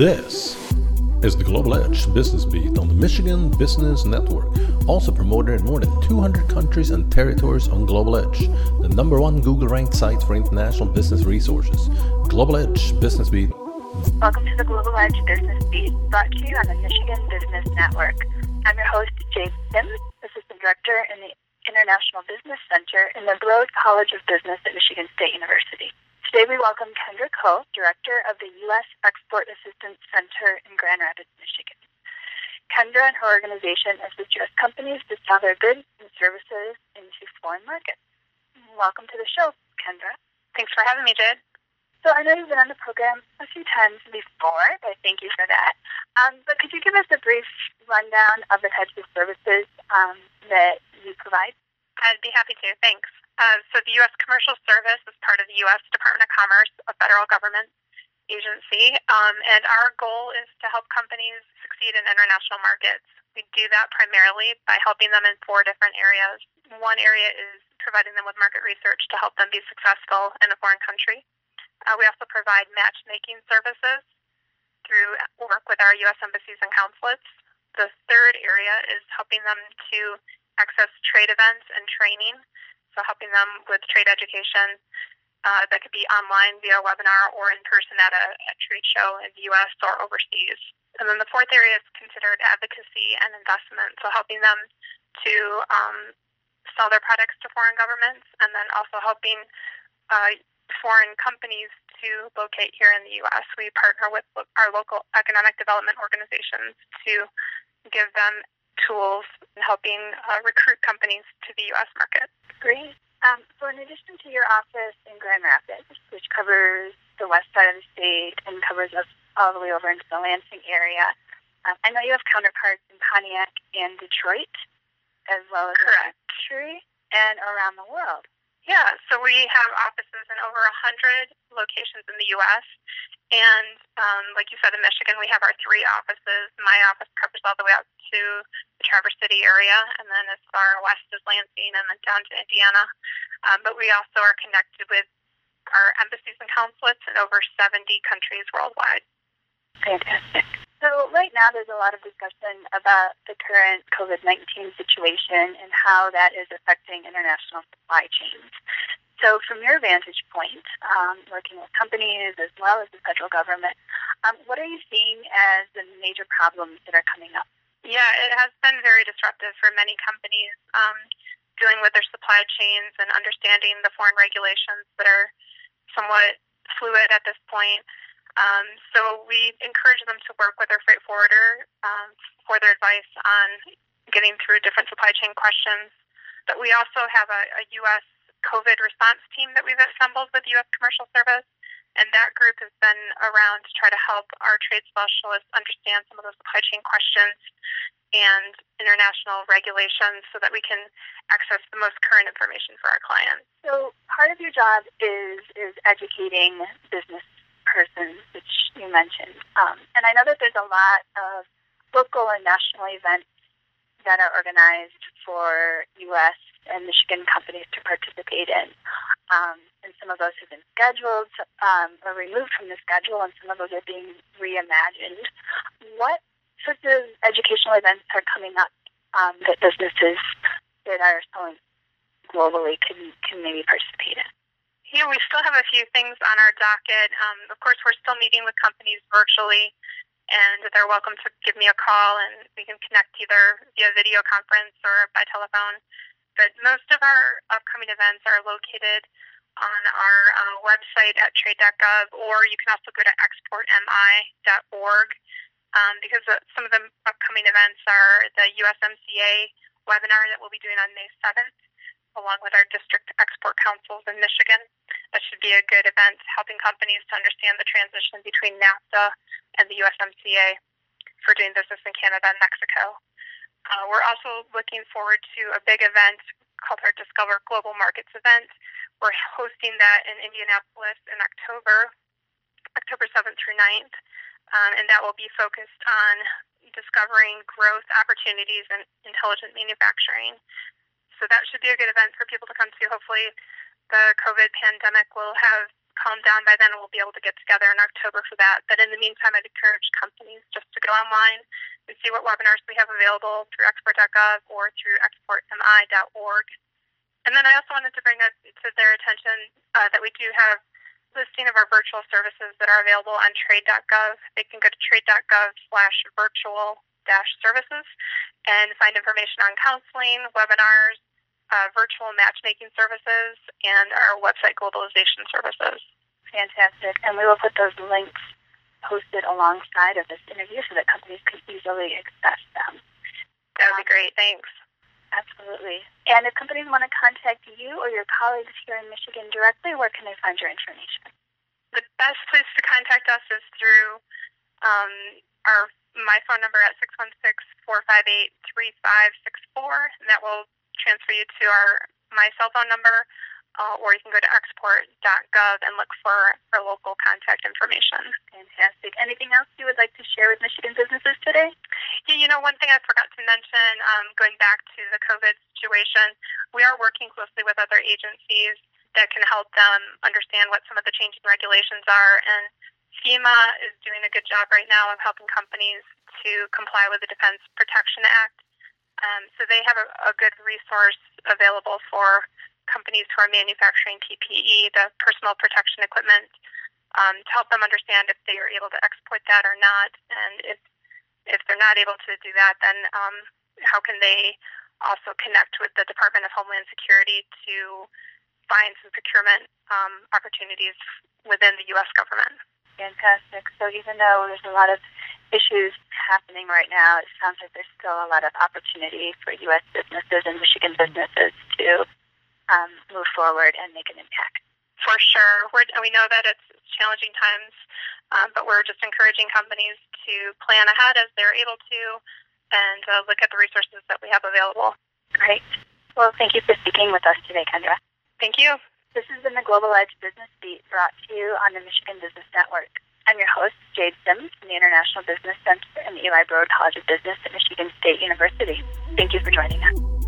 This is the Global Edge Business Beat on the Michigan Business Network, also promoted in more than 200 countries and territories on Global Edge, the number one Google ranked site for international business resources. Global Edge Business Beat. Welcome to the Global Edge Business Beat, brought to you on the Michigan Business Network. I'm your host, Jade Sims, Assistant Director in the International Business Center in the Broad College of Business at Michigan State University. Today we welcome Kendra Kuo, Director of the U.S. Export Assistance Center in Grand Rapids, Michigan. Kendra and her organization assist U.S. companies to sell their goods and services into foreign markets. Welcome to the show, Kendra. Thanks for having me, Jade. So I know you've been on the program a few times before, but thank you for that. Um, but could you give us a brief rundown of the types of services um, that you provide? I'd be happy to. Thanks. Uh, so the U.S. Commercial Service is part of the U.S. Department of Commerce, a federal government agency, um, and our goal is to help companies succeed in international markets. We do that primarily by helping them in four different areas. One area is providing them with market research to help them be successful in a foreign country. Uh, we also provide matchmaking services through work with our U.S. embassies and consulates. The third area is helping them to access trade events and training so helping them with trade education uh, that could be online via webinar or in person at a, a trade show in the U.S. or overseas. And then the fourth area is considered advocacy and investment, so helping them to um, sell their products to foreign governments, and then also helping uh, foreign companies to locate here in the U.S. We partner with our local economic development organizations to give them tools in helping uh, recruit companies to the U.S. market. Great. Um, so, in addition to your office in Grand Rapids, which covers the west side of the state and covers us all the way over into the Lansing area, um, I know you have counterparts in Pontiac and Detroit, as well as Correct. country and around the world. Yeah, so we have offices in over 100 locations in the U.S. And um, like you said, in Michigan, we have our three offices. My office covers all the way out to the Traverse City area, and then as far west as Lansing, and then down to Indiana. Um, but we also are connected with our embassies and consulates in over 70 countries worldwide. Fantastic. So right now there's a lot of discussion about the current COVID-19 situation and how that is affecting international supply chains. So from your vantage point, um, working with companies as well as the federal government, um, what are you seeing as the major problems that are coming up? Yeah, it has been very disruptive for many companies um, dealing with their supply chains and understanding the foreign regulations that are somewhat fluid at this point. Um, so we encourage them to work with their freight forwarder um, for their advice on getting through different supply chain questions. But we also have a, a U.S. COVID response team that we've assembled with U.S. Commercial Service, and that group has been around to try to help our trade specialists understand some of those supply chain questions and international regulations so that we can access the most current information for our clients. So part of your job is is educating business persons, which you mentioned. Um, and I know that there's a lot of local and national events that are organized for U.S. and Michigan companies to participate in. Um, and some of those have been scheduled um, or removed from the schedule, and some of those are being reimagined. What sorts of educational events are coming up um, that businesses that are selling globally can, can maybe participate in? Yeah, we still have a few things on our docket. Um, of course, we're still meeting with companies virtually, and they're welcome to give me a call, and we can connect either via video conference or by telephone. But most of our upcoming events are located on our uh, website at trade.gov, or you can also go to exportmi.org um, because some of the upcoming events are the USMCA webinar that we'll be doing on May 7th along with our district export councils in Michigan. That should be a good event helping companies to understand the transition between NAFTA and the USMCA for doing business in Canada and Mexico. Uh, we're also looking forward to a big event called our Discover Global Markets event. We're hosting that in Indianapolis in October, October 7th through 9th, um, and that will be focused on discovering growth opportunities in intelligent manufacturing so that should be a good event for people to come to. Hopefully, the COVID pandemic will have calmed down by then, we'll be able to get together in October for that. But in the meantime, I'd encourage companies just to go online and see what webinars we have available through export.gov or through exportmi.org. And then I also wanted to bring to their attention uh, that we do have listing of our virtual services that are available on trade.gov. They can go to trade.gov slash virtual dash services and find information on counseling, webinars, uh, virtual matchmaking services, and our website globalization services. Fantastic. And we will put those links posted alongside of this interview so that companies can easily access them. That would be great. Thanks. Absolutely. And if companies want to contact you or your colleagues here in Michigan directly, where can they find your information? The best place to contact us is through um, our my phone number at 616-458-3564, and that will transfer you to our my cell phone number, uh, or you can go to export.gov and look for our local contact information. Fantastic. Anything else you would like to share with Michigan businesses today? Yeah, you know, one thing I forgot to mention, um, going back to the COVID situation, we are working closely with other agencies that can help them understand what some of the changing regulations are. And FEMA is doing a good job right now of helping companies to comply with the Defense Protection Act. Um, so they have a, a good resource available for companies who are manufacturing PPE, the personal protection equipment, um, to help them understand if they are able to export that or not, and if if they're not able to do that, then um, how can they also connect with the Department of Homeland Security to find some procurement um, opportunities within the U.S. government? Fantastic. So even though there's a lot of issues happening right now, it sounds like there's still a lot of opportunity for U.S. businesses and Michigan businesses to um, move forward and make an impact. For sure. We're, we know that it's challenging times, um, but we're just encouraging companies to plan ahead as they're able to and uh, look at the resources that we have available. Great. Well, thank you for speaking with us today, Kendra. Thank you. This has been the Global Edge Business Beat brought to you on the Michigan Business Network. I'm your host, Jade Sims from the International Business Center and the Eli Broad College of Business at Michigan State University. Thank you for joining us.